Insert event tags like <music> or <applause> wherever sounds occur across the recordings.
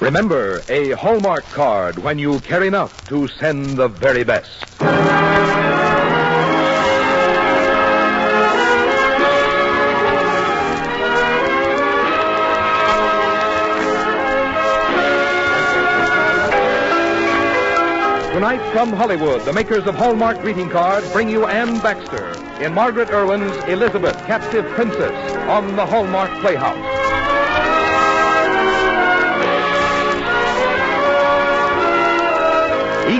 Remember, a Hallmark card when you care enough to send the very best. Tonight from Hollywood, the makers of Hallmark greeting cards bring you Anne Baxter in Margaret Irwin's Elizabeth, Captive Princess on the Hallmark Playhouse.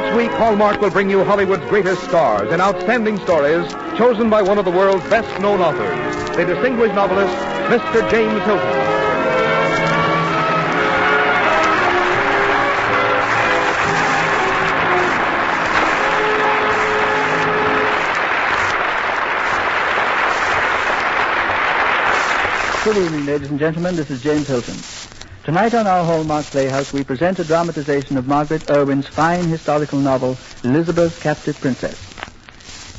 Each week, Hallmark will bring you Hollywood's greatest stars and outstanding stories chosen by one of the world's best known authors, the distinguished novelist, Mr. James Hilton. Good evening, ladies and gentlemen. This is James Hilton. Tonight on our Hallmark Playhouse, we present a dramatization of Margaret Irwin's fine historical novel, Elizabeth, Captive Princess.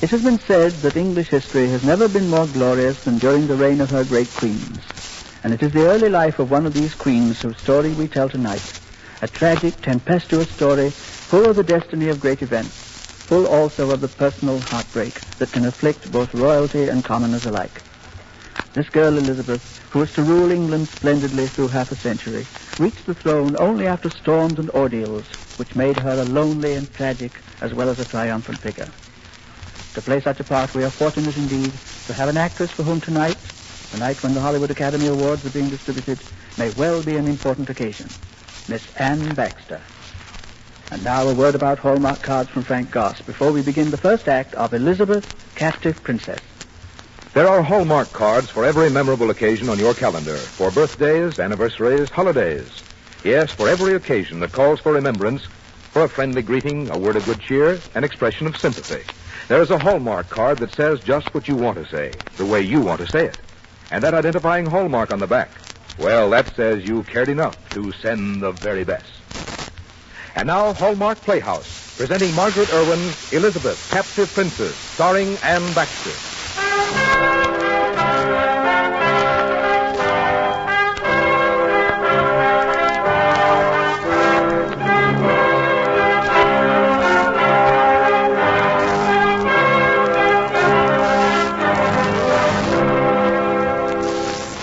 It has been said that English history has never been more glorious than during the reign of her great queens. And it is the early life of one of these queens whose story we tell tonight. A tragic, tempestuous story full of the destiny of great events, full also of the personal heartbreak that can afflict both royalty and commoners alike. This girl, Elizabeth, who was to rule England splendidly through half a century, reached the throne only after storms and ordeals, which made her a lonely and tragic as well as a triumphant figure. To play such a part, we are fortunate indeed to have an actress for whom tonight, the night when the Hollywood Academy Awards are being distributed, may well be an important occasion. Miss Anne Baxter. And now a word about Hallmark cards from Frank Goss before we begin the first act of Elizabeth, Captive Princess. There are Hallmark cards for every memorable occasion on your calendar. For birthdays, anniversaries, holidays. Yes, for every occasion that calls for remembrance, for a friendly greeting, a word of good cheer, an expression of sympathy. There is a Hallmark card that says just what you want to say, the way you want to say it. And that identifying Hallmark on the back, well, that says you cared enough to send the very best. And now, Hallmark Playhouse, presenting Margaret Irwin's Elizabeth, Captive Princess, starring Anne Baxter.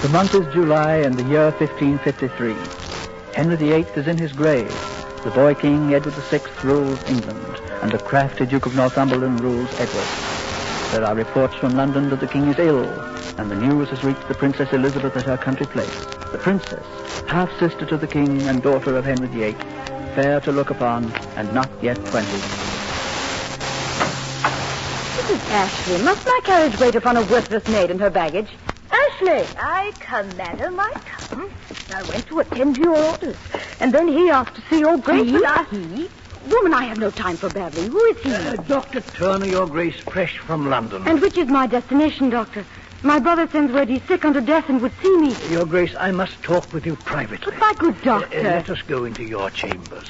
The month is July and the year 1553. Henry VIII is in his grave. The boy king Edward VI rules England, and the crafty Duke of Northumberland rules Edward. There are reports from London that the king is ill, and the news has reached the Princess Elizabeth at her country place. The princess, half-sister to the king and daughter of Henry VIII, fair to look upon, and not yet twenty. Mrs. Ashley, must my carriage wait upon a worthless maid and her baggage? Ashley! I come, madam, I come. I went to attend to your orders, and then he asked to see your grace. He? I- he? Woman, I have no time for babbling. Who is he? Uh, Dr. Turner, your grace, fresh from London. and which is my destination, doctor? My brother sends word he's sick unto death and would see me. Your grace, I must talk with you privately. But my good Uh, uh, doctor. let us go into your chambers.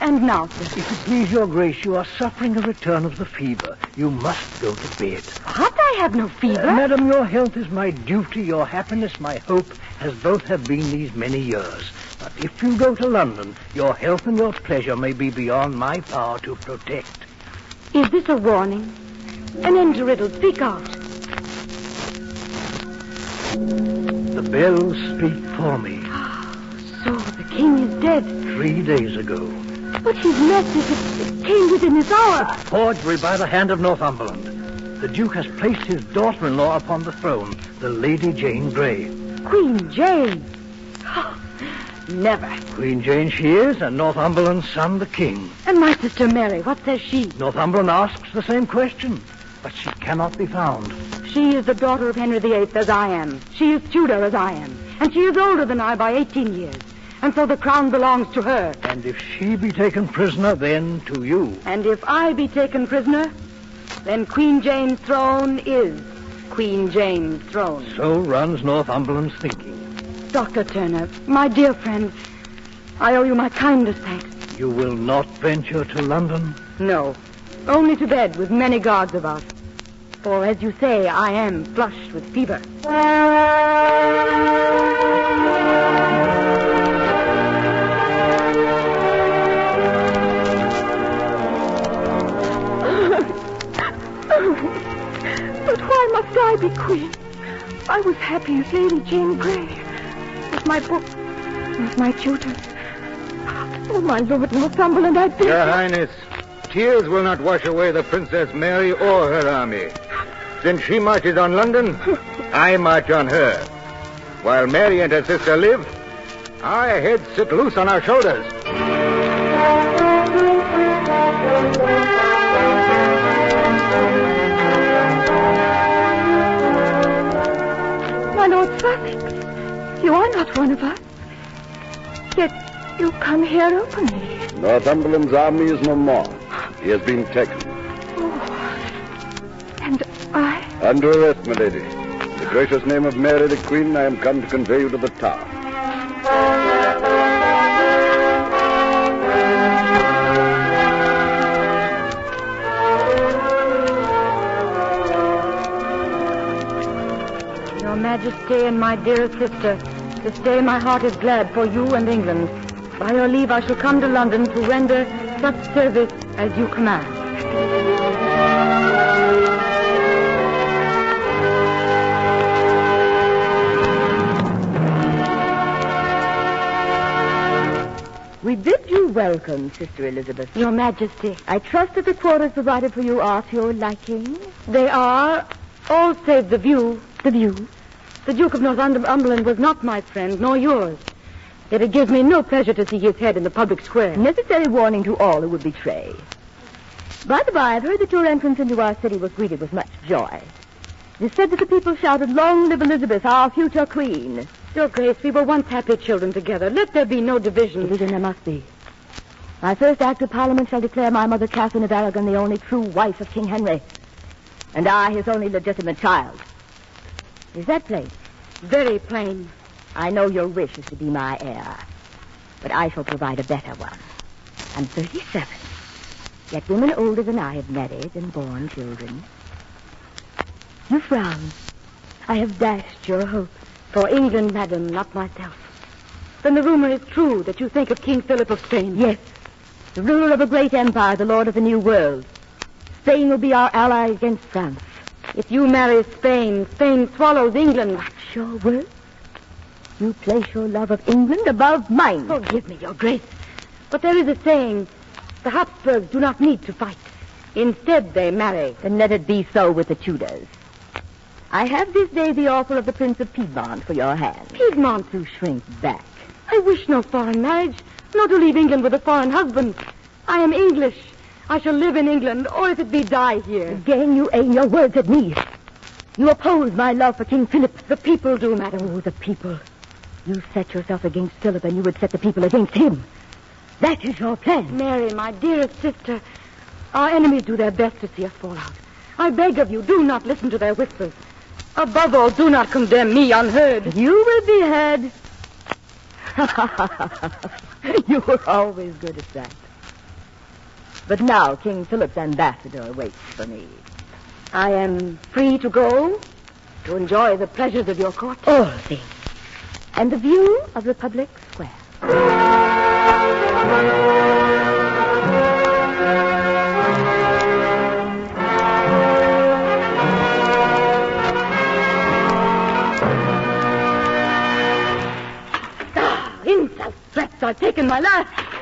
And now, sir. If it please your grace, you are suffering a return of the fever. You must go to bed. What? I have no fever. Uh, madam, your health is my duty, your happiness my hope, as both have been these many years. But if you go to London, your health and your pleasure may be beyond my power to protect. Is this a warning? An end to riddle. Speak out. The bells speak for me. So the king is dead. Three days ago. But his message came within this hour. Forgery by the hand of Northumberland. The Duke has placed his daughter-in-law upon the throne, the Lady Jane Grey. Queen Jane. <gasps> Never. Queen Jane she is, and Northumberland's son the king. And my sister Mary, what says she? Northumberland asks the same question, but she cannot be found. She is the daughter of Henry VIII as I am. She is Tudor as I am. And she is older than I by 18 years. And so the crown belongs to her. And if she be taken prisoner, then to you. And if I be taken prisoner, then Queen Jane's throne is Queen Jane's throne. So runs Northumberland's thinking. Dr. Turner, my dear friend, I owe you my kindest thanks. You will not venture to London? No, only to bed with many guards about. For, as you say, I am flushed with fever. I be queen? I was happy as Lady Jane Grey. With my book, with my tutors. Oh, my Lord Northumberland, I beg Your you. Highness, tears will not wash away the Princess Mary or her army. Since she marches on London, <laughs> I march on her. While Mary and her sister live, our heads sit loose on our shoulders. Sussex, you are not one of us. Yet you come here openly. Northumberland's army is no more. He has been taken. Oh. And I... Under arrest, my lady. In the gracious name of Mary the Queen, I am come to convey you to the Tower. Majesty and my dearest sister, this day my heart is glad for you and England. By your leave, I shall come to London to render such service as you command. We bid you welcome, Sister Elizabeth. Your Majesty, I trust that the quarters provided for you are to your liking. they are all save the view. The view. The Duke of Northumberland was not my friend, nor yours. Yet it gives me no pleasure to see his head in the public square. Necessary warning to all who would betray. By the by, I've heard that your entrance into our city was greeted with much joy. It is said that the people shouted, Long live Elizabeth, our future queen. Your Grace, we were once happy children together. Let there be no division. Division there must be. My first act of Parliament shall declare my mother Catherine of Aragon the only true wife of King Henry. And I his only legitimate child. Is that plain? Very plain. I know your wish is to be my heir. But I shall provide a better one. I'm 37. Yet women older than I have married and borne children. You frown. I have dashed your hopes. For England, madam, not myself. Then the rumor is true that you think of King Philip of Spain. Yes, the ruler of a great empire, the lord of the new world. Spain will be our ally against France. If you marry Spain, Spain swallows England. What's your word? You place your love of England above mine. Forgive me, Your Grace. But there is a saying, the Habsburgs do not need to fight. Instead, they marry. Then let it be so with the Tudors. I have this day the offer of the Prince of Piedmont for your hand. Piedmont. To shrink back. I wish no foreign marriage, nor to leave England with a foreign husband. I am English. I shall live in England, or if it be die here. Again you aim your words at me. You oppose my love for King Philip. The people do, madam. Oh, the people. You set yourself against Philip, and you would set the people against him. That is your plan. Mary, my dearest sister, our enemies do their best to see us fall out. I beg of you, do not listen to their whispers. Above all, do not condemn me unheard. You will be heard. <laughs> you were always good at that. But now King Philip's ambassador waits for me. I am free to go to enjoy the pleasures of your court. All things. And the view of the public square. Ah, insults, threats, I've taken my last.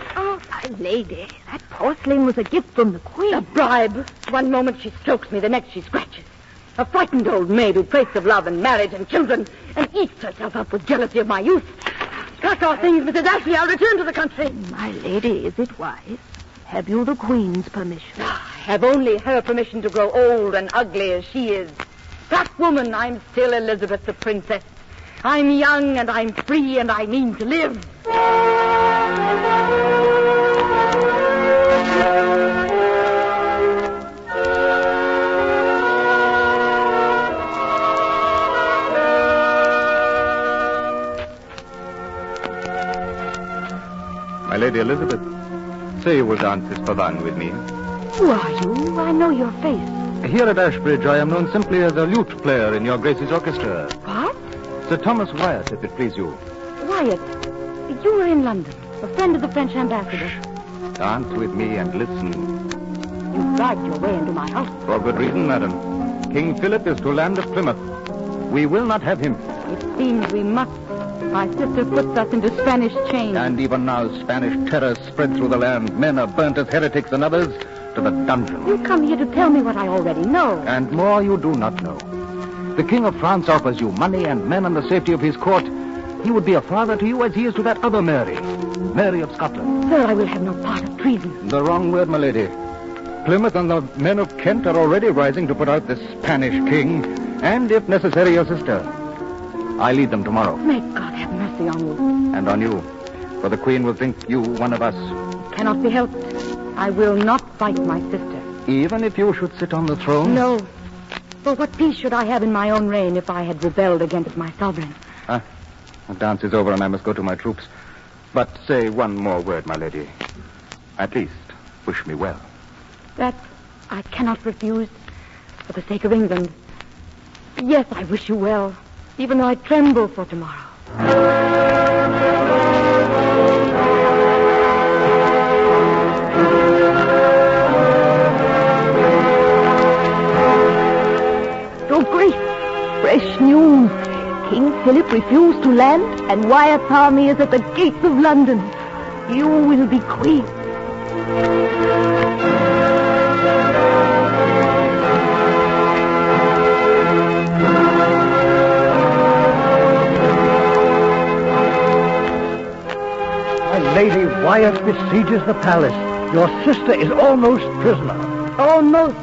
My lady, that porcelain was a gift from the Queen. A bribe. One moment she strokes me, the next she scratches. A frightened old maid who prates of love and marriage and children and eats herself up with jealousy of my youth. Pack our things, Mrs. Ashley. I'll return to the country. My lady, is it wise? Have you the Queen's permission? I have only her permission to grow old and ugly as she is. That woman, I'm still Elizabeth the Princess. I'm young and I'm free and I mean to live. My Lady Elizabeth, say you will dance this pavane with me. Who are you? I know your face. Here at Ashridge, I am known simply as a lute player in your Grace's orchestra. What? Sir Thomas Wyatt, if it please you. Wyatt, you were in London, a friend of the French ambassador. Dance with me and listen. You bribed your way into my house. For good reason, madam. King Philip is to land at Plymouth. We will not have him. It seems we must. My sister puts us into Spanish chains. And even now, Spanish terror spread through the land. Men are burnt as heretics and others to the dungeon. You come here to tell me what I already know. And more you do not know. The King of France offers you money and men and the safety of his court. He would be a father to you as he is to that other Mary, Mary of Scotland. Sir, I will have no part of treason. The wrong word, my lady. Plymouth and the men of Kent are already rising to put out this Spanish king, and if necessary, your sister. I lead them tomorrow. May God have mercy on you. And on you. For the Queen will think you one of us. It cannot be helped. I will not fight my sister. Even if you should sit on the throne? No. For what peace should I have in my own reign if I had rebelled against my sovereign? Ah, the dance is over and I must go to my troops. But say one more word, my lady. At least, wish me well. That I cannot refuse for the sake of England. Yes, I wish you well, even though I tremble for tomorrow. King Philip refused to land, and Wyatt's army is at the gates of London. You will be queen. My lady Wyatt besieges the palace. Your sister is almost prisoner. Almost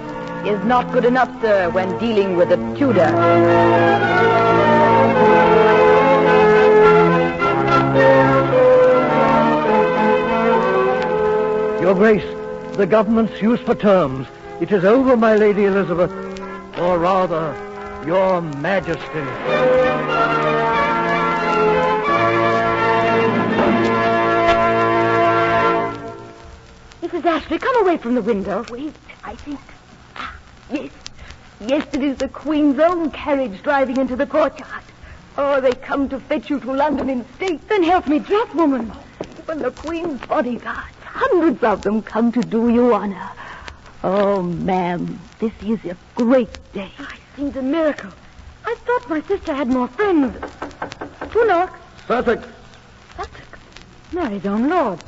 is not good enough, sir, when dealing with a Tudor. Your Grace, the government's use for terms. It is over, my Lady Elizabeth. Or rather, your Majesty. Mrs. Ashley, come away from the window. Wait, I think. Ah, yes. Yes, it is the Queen's own carriage driving into the courtyard. Oh, they come to fetch you to London in state. Then help me dress, woman. Even the Queen's bodyguards, hundreds of them, come to do you honor. Oh, ma'am, this is a great day. Ah, It seems a miracle. I thought my sister had more friends. Who knocks? Sussex. Sussex. Mary's own lord.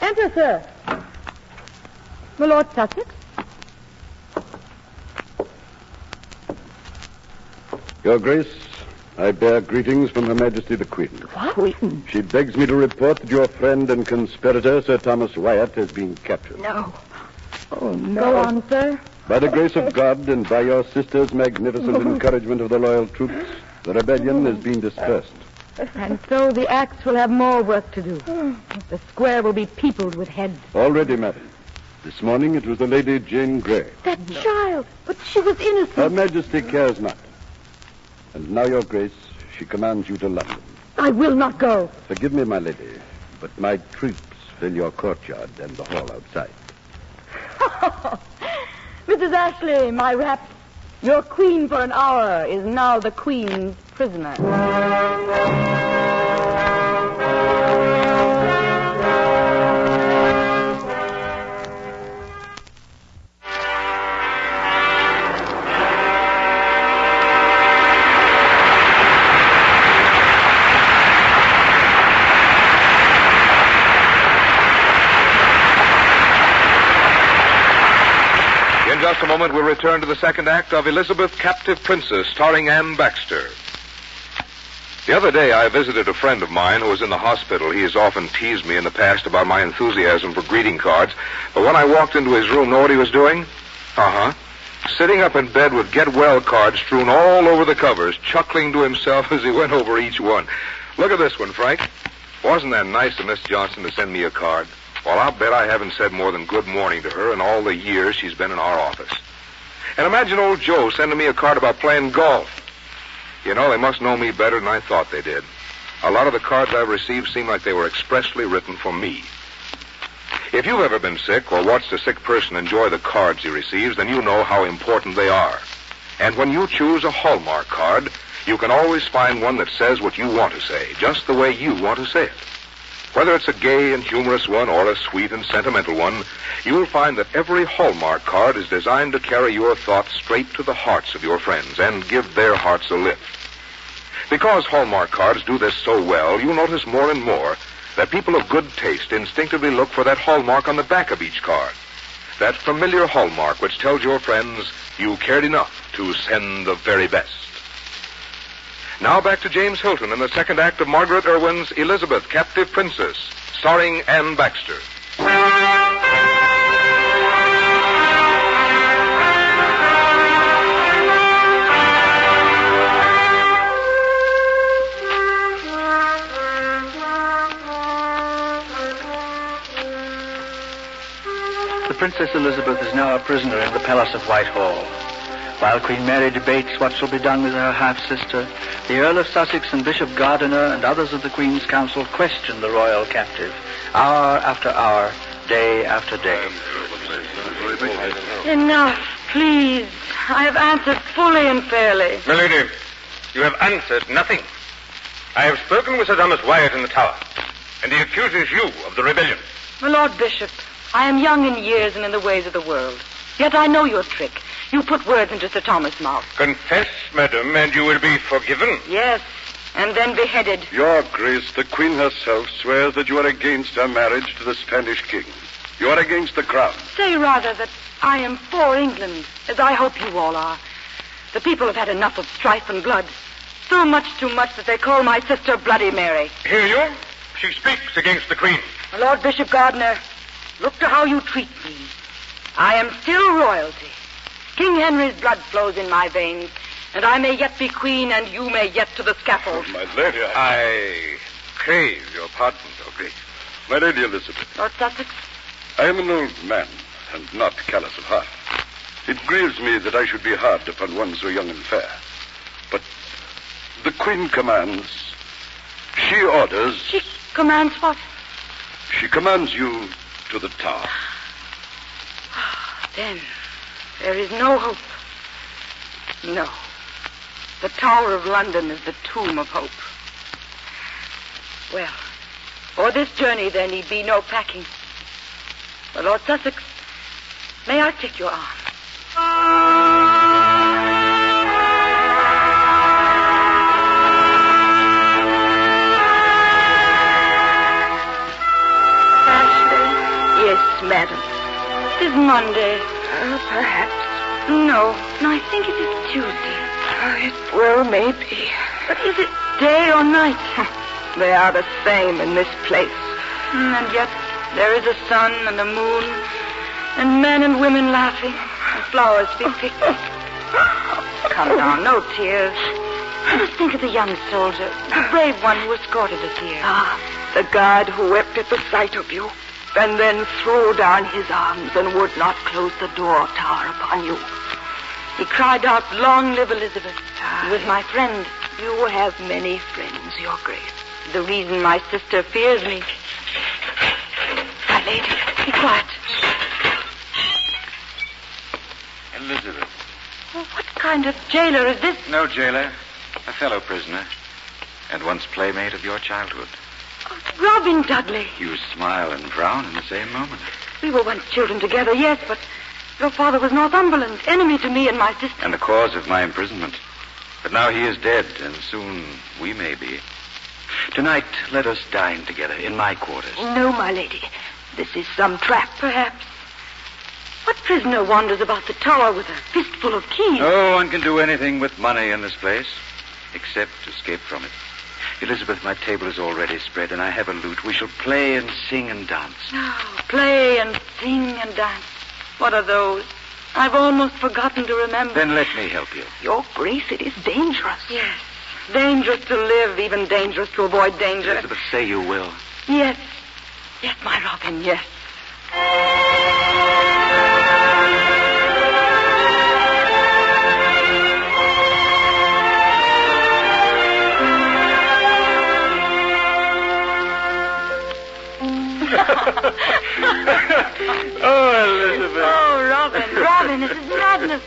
Enter, sir. My Lord Sussex. Your Grace, I bear greetings from Her Majesty the Queen. What? Queen? She begs me to report that your friend and conspirator, Sir Thomas Wyatt, has been captured. No. Oh, no. Go on, sir. By the grace of God and by your sister's magnificent <laughs> encouragement of the loyal troops, the rebellion has been dispersed. And so the axe will have more work to do. The square will be peopled with heads. Already, madam. This morning it was the Lady Jane Grey. That child! But she was innocent. Her Majesty cares not. And now, Your Grace, she commands you to London. I will not go. Forgive me, my lady, but my troops fill your courtyard and the hall outside. <laughs> Mrs. Ashley, my wrap. Your queen for an hour is now the queen's prisoner. Moment, we'll return to the second act of Elizabeth, Captive Princess, starring Anne Baxter. The other day, I visited a friend of mine who was in the hospital. He has often teased me in the past about my enthusiasm for greeting cards. But when I walked into his room, know what he was doing? Uh huh. Sitting up in bed with get well cards strewn all over the covers, chuckling to himself <laughs> as he went over each one. Look at this one, Frank. Wasn't that nice of Miss Johnson to send me a card? Well, I'll bet I haven't said more than good morning to her in all the years she's been in our office. And imagine old Joe sending me a card about playing golf. You know, they must know me better than I thought they did. A lot of the cards I've received seem like they were expressly written for me. If you've ever been sick or watched a sick person enjoy the cards he receives, then you know how important they are. And when you choose a Hallmark card, you can always find one that says what you want to say, just the way you want to say it. Whether it's a gay and humorous one or a sweet and sentimental one, you'll find that every Hallmark card is designed to carry your thoughts straight to the hearts of your friends and give their hearts a lift. Because Hallmark cards do this so well, you'll notice more and more that people of good taste instinctively look for that hallmark on the back of each card. That familiar hallmark which tells your friends you cared enough to send the very best. Now back to James Hilton in the second act of Margaret Irwin's Elizabeth, Captive Princess, starring Anne Baxter. The Princess Elizabeth is now a prisoner in the Palace of Whitehall. While Queen Mary debates what shall be done with her half-sister, the Earl of Sussex and Bishop Gardiner and others of the Queen's Council question the royal captive, hour after hour, day after day. Enough, please. I have answered fully and fairly. Milady, you have answered nothing. I have spoken with Sir Thomas Wyatt in the tower, and he accuses you of the rebellion. My Lord Bishop, I am young in years and in the ways of the world. Yet I know your trick. You put words into Sir Thomas' mouth. Confess, madam, and you will be forgiven. Yes, and then beheaded. Your Grace, the Queen herself swears that you are against her marriage to the Spanish king. You are against the crown. Say rather that I am for England, as I hope you all are. The people have had enough of strife and blood. So much too much that they call my sister Bloody Mary. Hear you? She speaks against the Queen. My Lord Bishop Gardiner, look to how you treat me. I am still royalty. King Henry's blood flows in my veins, and I may yet be queen, and you may yet to the scaffold. Oh, my lady, I... I crave your pardon, Your Grace. My lady Elizabeth, Lord Sussex, I am an old man and not callous of heart. It grieves me that I should be hard upon one so young and fair. But the Queen commands. She orders. she commands what? She commands you to the tower. Ah, then there is no hope. No. The Tower of London is the tomb of hope. Well, for this journey there need be no packing. My Lord Sussex, may I take your arm? Ashley? Yes, madam. It is Monday. Uh, perhaps. No, no, I think it is Tuesday. it well may be. But is it day or night? <laughs> they are the same in this place. and yet there is a sun and a moon, and men and women laughing, and flowers being be picked. <laughs> Come now, no tears. Just think of the young soldier, the brave one who escorted us here. Ah, the guard who wept at the sight of you, and then threw down his arms and would not close the door tower upon you. He cried out, Long live Elizabeth. He was my friend. You have many friends, Your Grace. The reason my sister fears me. My lady, be quiet. Elizabeth. Oh, what kind of jailer is this? No jailer. A fellow prisoner. And once playmate of your childhood. Robin Dudley. You smile and frown in the same moment. We were once children together, yes, but your father was Northumberland, enemy to me and my sister. And the cause of my imprisonment. But now he is dead, and soon we may be. Tonight, let us dine together in my quarters. No, my lady. This is some trap. Perhaps. What prisoner wanders about the tower with a fistful of keys? No one can do anything with money in this place, except escape from it. Elizabeth, my table is already spread, and I have a lute. We shall play and sing and dance. Oh, play and sing and dance. What are those? I've almost forgotten to remember. Then let me help you. Your Grace, it is dangerous. Yes. Dangerous to live, even dangerous to avoid danger. Elizabeth, say you will. Yes. Yes, my Robin, yes. <laughs> oh, Elizabeth. Oh, Robin, Robin, this is madness.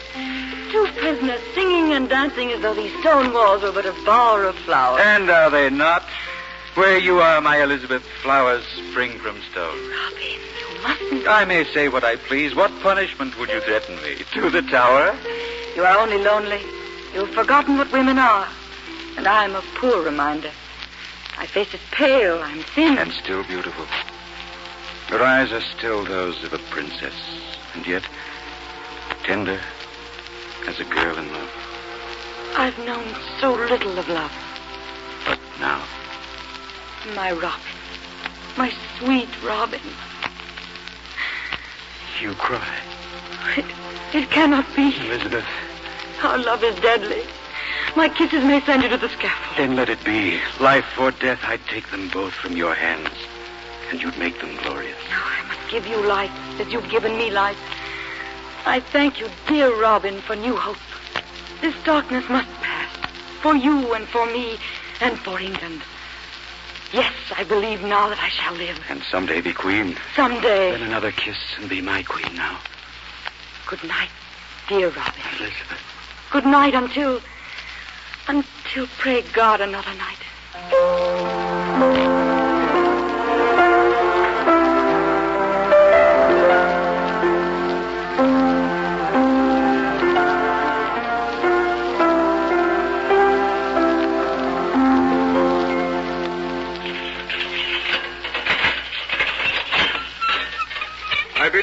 Two prisoners singing and dancing as though these stone walls were but a bower of flowers. And are they not? Where you are, my Elizabeth, flowers spring from stone. Robin, you mustn't. I may say what I please. What punishment would you threaten me? To the tower? You are only lonely. You've forgotten what women are. And I'm a poor reminder. My face is pale. I'm thin. And still beautiful. Your eyes are still those of a princess, and yet tender as a girl in love. I've known so little of love. But now, My Robin. My sweet Robin. you cry. It, it cannot be. Elizabeth, Our love is deadly. My kisses may send you to the scaffold. then let it be. Life or death, I'd take them both from your hands, and you'd make them glorious. I must give you life as you've given me life. I thank you, dear Robin, for new hope. This darkness must pass. For you and for me and for England. Yes, I believe now that I shall live. And someday be queen. Someday. Then another kiss and be my queen now. Good night, dear Robin. Elizabeth. Good night until. until, pray God, another night.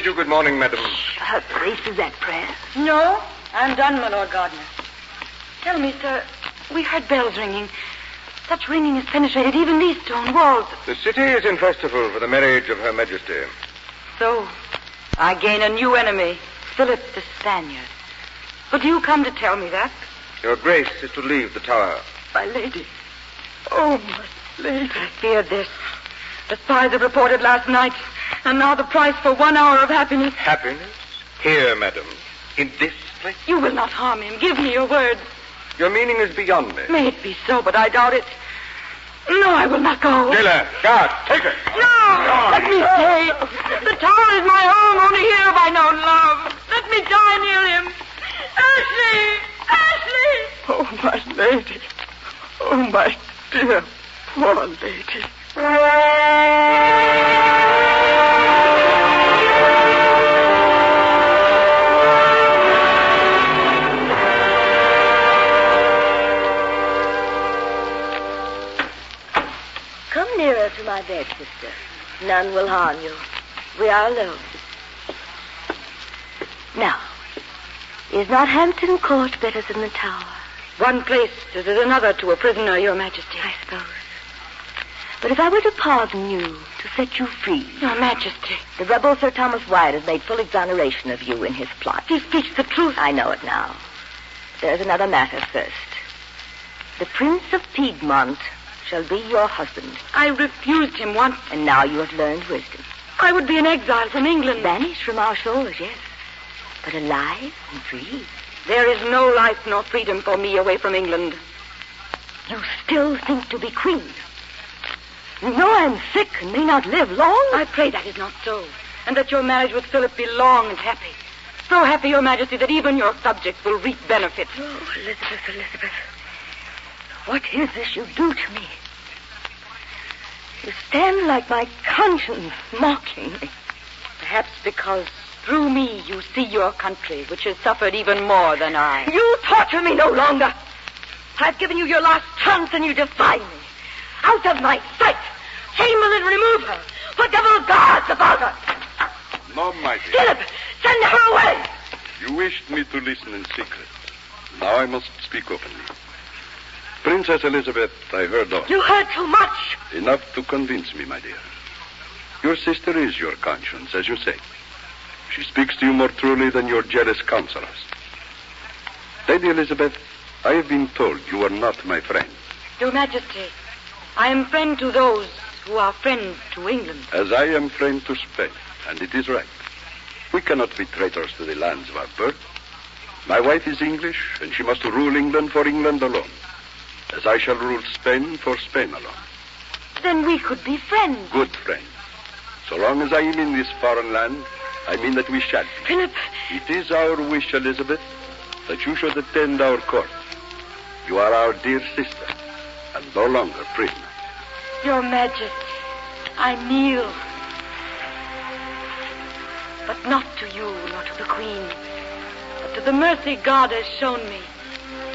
Bid you good morning, madam. Her grace is at prayer. No, I'm done, my Lord Gardiner. Tell me, sir, we heard bells ringing. Such ringing has penetrated even these stone walls. The city is in festival for the marriage of Her Majesty. So, I gain a new enemy, Philip the Spaniard. But you come to tell me that? Your grace is to leave the tower. My lady. Oh, my lady. I feared this. The spies have reported last night, and now the price for one hour of happiness. Happiness? Here, madam. In this place? You will not harm him. Give me your word. Your meaning is beyond me. May it be so, but I doubt it. No, I will not go. Jailer, guard, take her. No! Let me stay. The tower is my home. Only here have I known love. Let me die near him. Ashley! Ashley! Oh, my lady. Oh, my dear, poor lady. My bed, sister. None will harm you. We are alone. Now, is not Hampton Court better than the Tower? One place is as another to a prisoner, Your Majesty. I suppose. But if I were to pardon you, to set you free, Your Majesty. the rebel Sir Thomas Wyatt has made full exoneration of you in his plot. He speaks the truth. I know it now. There's another matter first. The Prince of Piedmont shall be your husband, I refused him once. and now you have learned wisdom. I would be an exile from England. Banished from our shores, yes, but alive and free. There is no life nor freedom for me away from England. You still think to be queen. You know I'm sick and may not live long. I pray that is not so, and that your marriage with Philip be long and happy. So happy, Your Majesty, that even your subjects will reap benefits. Oh, Elizabeth, Elizabeth. What is this you do to me? You stand like my conscience mocking me. Perhaps because through me you see your country, which has suffered even more than I. You torture me no longer. I've given you your last chance and you defy me. Out of my sight. Chamberlain, remove her. Put devil guards about her. No, my dear. Philip, send her away. You wished me to listen in secret. Now I must speak openly. Princess Elizabeth, I heard all. You heard too much. Enough to convince me, my dear. Your sister is your conscience, as you say. She speaks to you more truly than your jealous counselors. Lady Elizabeth, I have been told you are not my friend, Your Majesty, I am friend to those who are friends to England. as I am friend to Spain, and it is right. We cannot be traitors to the lands of our birth. My wife is English, and she must rule England for England alone, as I shall rule Spain for Spain alone. Then we could be friends. Good friends. So long as I am in this foreign land, I mean that we shall be. Philip, It is our wish, Elizabeth, that you should attend our court. You are our dear sister, and no longer prisoner. Your Majesty, I kneel. But not to you, nor to the Queen, but to the mercy God has shown me,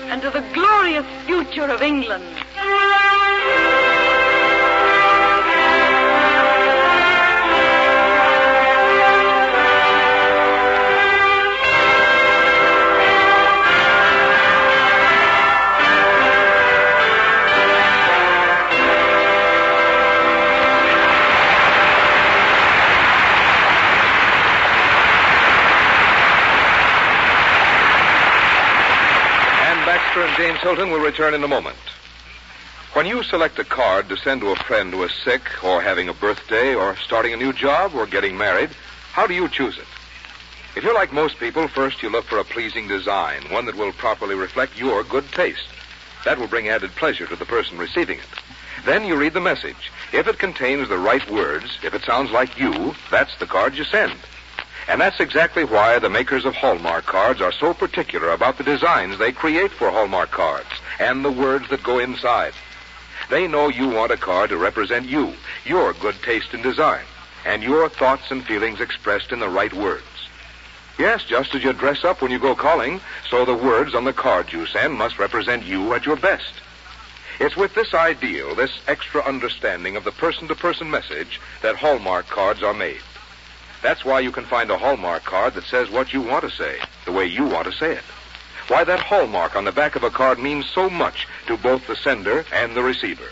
and to the glorious future of England. Anne and James Hilton will return in a moment. When you select a card to send to a friend who is sick, or having a birthday, or starting a new job, or getting married, how do you choose it? If you're like most people, first you look for a pleasing design, one that will properly reflect your good taste. That will bring added pleasure to the person receiving it. Then you read the message. If it contains the right words, if it sounds like you, that's the card you send. And that's exactly why the makers of Hallmark cards are so particular about the designs they create for Hallmark cards and the words that go inside. They know you want a card to represent you, your good taste in design, and your thoughts and feelings expressed in the right words. Yes, just as you dress up when you go calling, so the words on the card you send must represent you at your best. It's with this ideal, this extra understanding of the person to person message, that Hallmark cards are made. That's why you can find a Hallmark card that says what you want to say, the way you want to say it. Why that Hallmark on the back of a card means so much to both the sender and the receiver.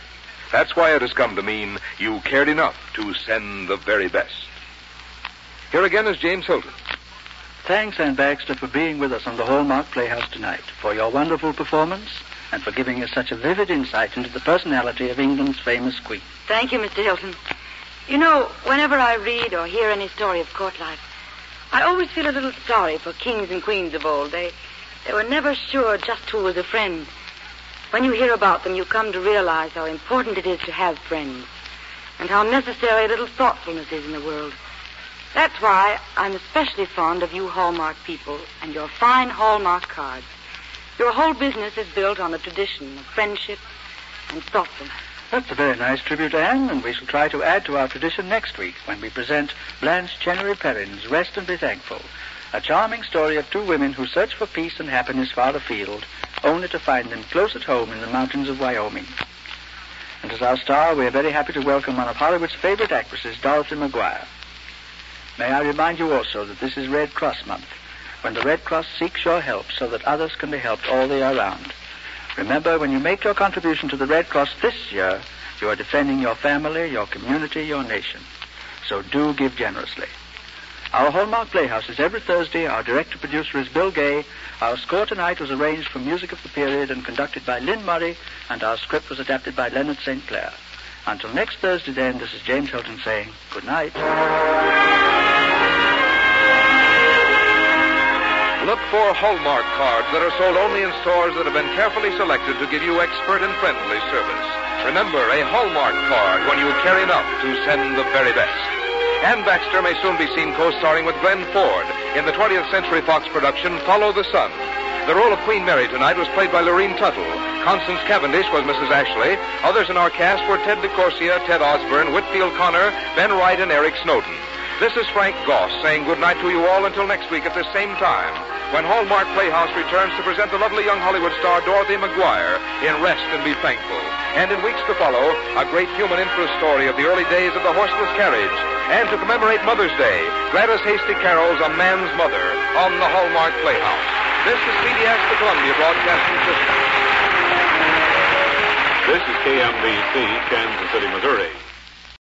That's why it has come to mean you cared enough to send the very best. Here again is James Hilton. Thanks, Anne Baxter, for being with us on the Hallmark Playhouse tonight, for your wonderful performance, and for giving us such a vivid insight into the personality of England's famous queen. Thank you, Mr. Hilton. You know, whenever I read or hear any story of court life, I always feel a little sorry for kings and queens of old. They, they were never sure just who was a friend. When you hear about them, you come to realize how important it is to have friends, and how necessary a little thoughtfulness is in the world. That's why I'm especially fond of you Hallmark people and your fine Hallmark cards. Your whole business is built on a tradition of friendship and thoughtfulness. That's a very nice tribute, Anne, and we shall try to add to our tradition next week when we present Blanche Chenery Perrin's Rest and Be Thankful, a charming story of two women who search for peace and happiness far afield, only to find them close at home in the mountains of Wyoming. And as our star, we are very happy to welcome one of Hollywood's favorite actresses, Dorothy McGuire. May I remind you also that this is Red Cross Month, when the Red Cross seeks your help so that others can be helped all the year round. Remember, when you make your contribution to the Red Cross this year, you are defending your family, your community, your nation. So do give generously. Our Hallmark Playhouse is every Thursday. Our director producer is Bill Gay. Our score tonight was arranged for music of the period and conducted by Lyn Murray, and our script was adapted by Leonard St. Clair. Until next Thursday, then, this is James Hilton saying good night. Look for Hallmark cards that are sold only in stores that have been carefully selected to give you expert and friendly service. Remember, a Hallmark card when you care enough to send the very best. Anne Baxter may soon be seen co-starring with Glenn Ford in the 20th Century Fox production Follow the Sun. The role of Queen Mary tonight was played by Lurene Tuttle. Constance Cavendish was Mrs. Ashley. Others in our cast were Ted DeCorsia, Ted Osborne, Whitfield Connor, Ben Wright, and Eric Snowden. This is Frank Goss saying goodnight to you all until next week at the same time when Hallmark Playhouse returns to present the lovely young Hollywood star Dorothy McGuire in Rest and Be Thankful. And in weeks to follow, a great human interest story of the early days of the horseless carriage. And to commemorate Mother's Day, Gladys Hasty Carroll's A Man's Mother on the Hallmark Playhouse. This is CBS, the Columbia Broadcasting System. This is KMBC, Kansas City, Missouri.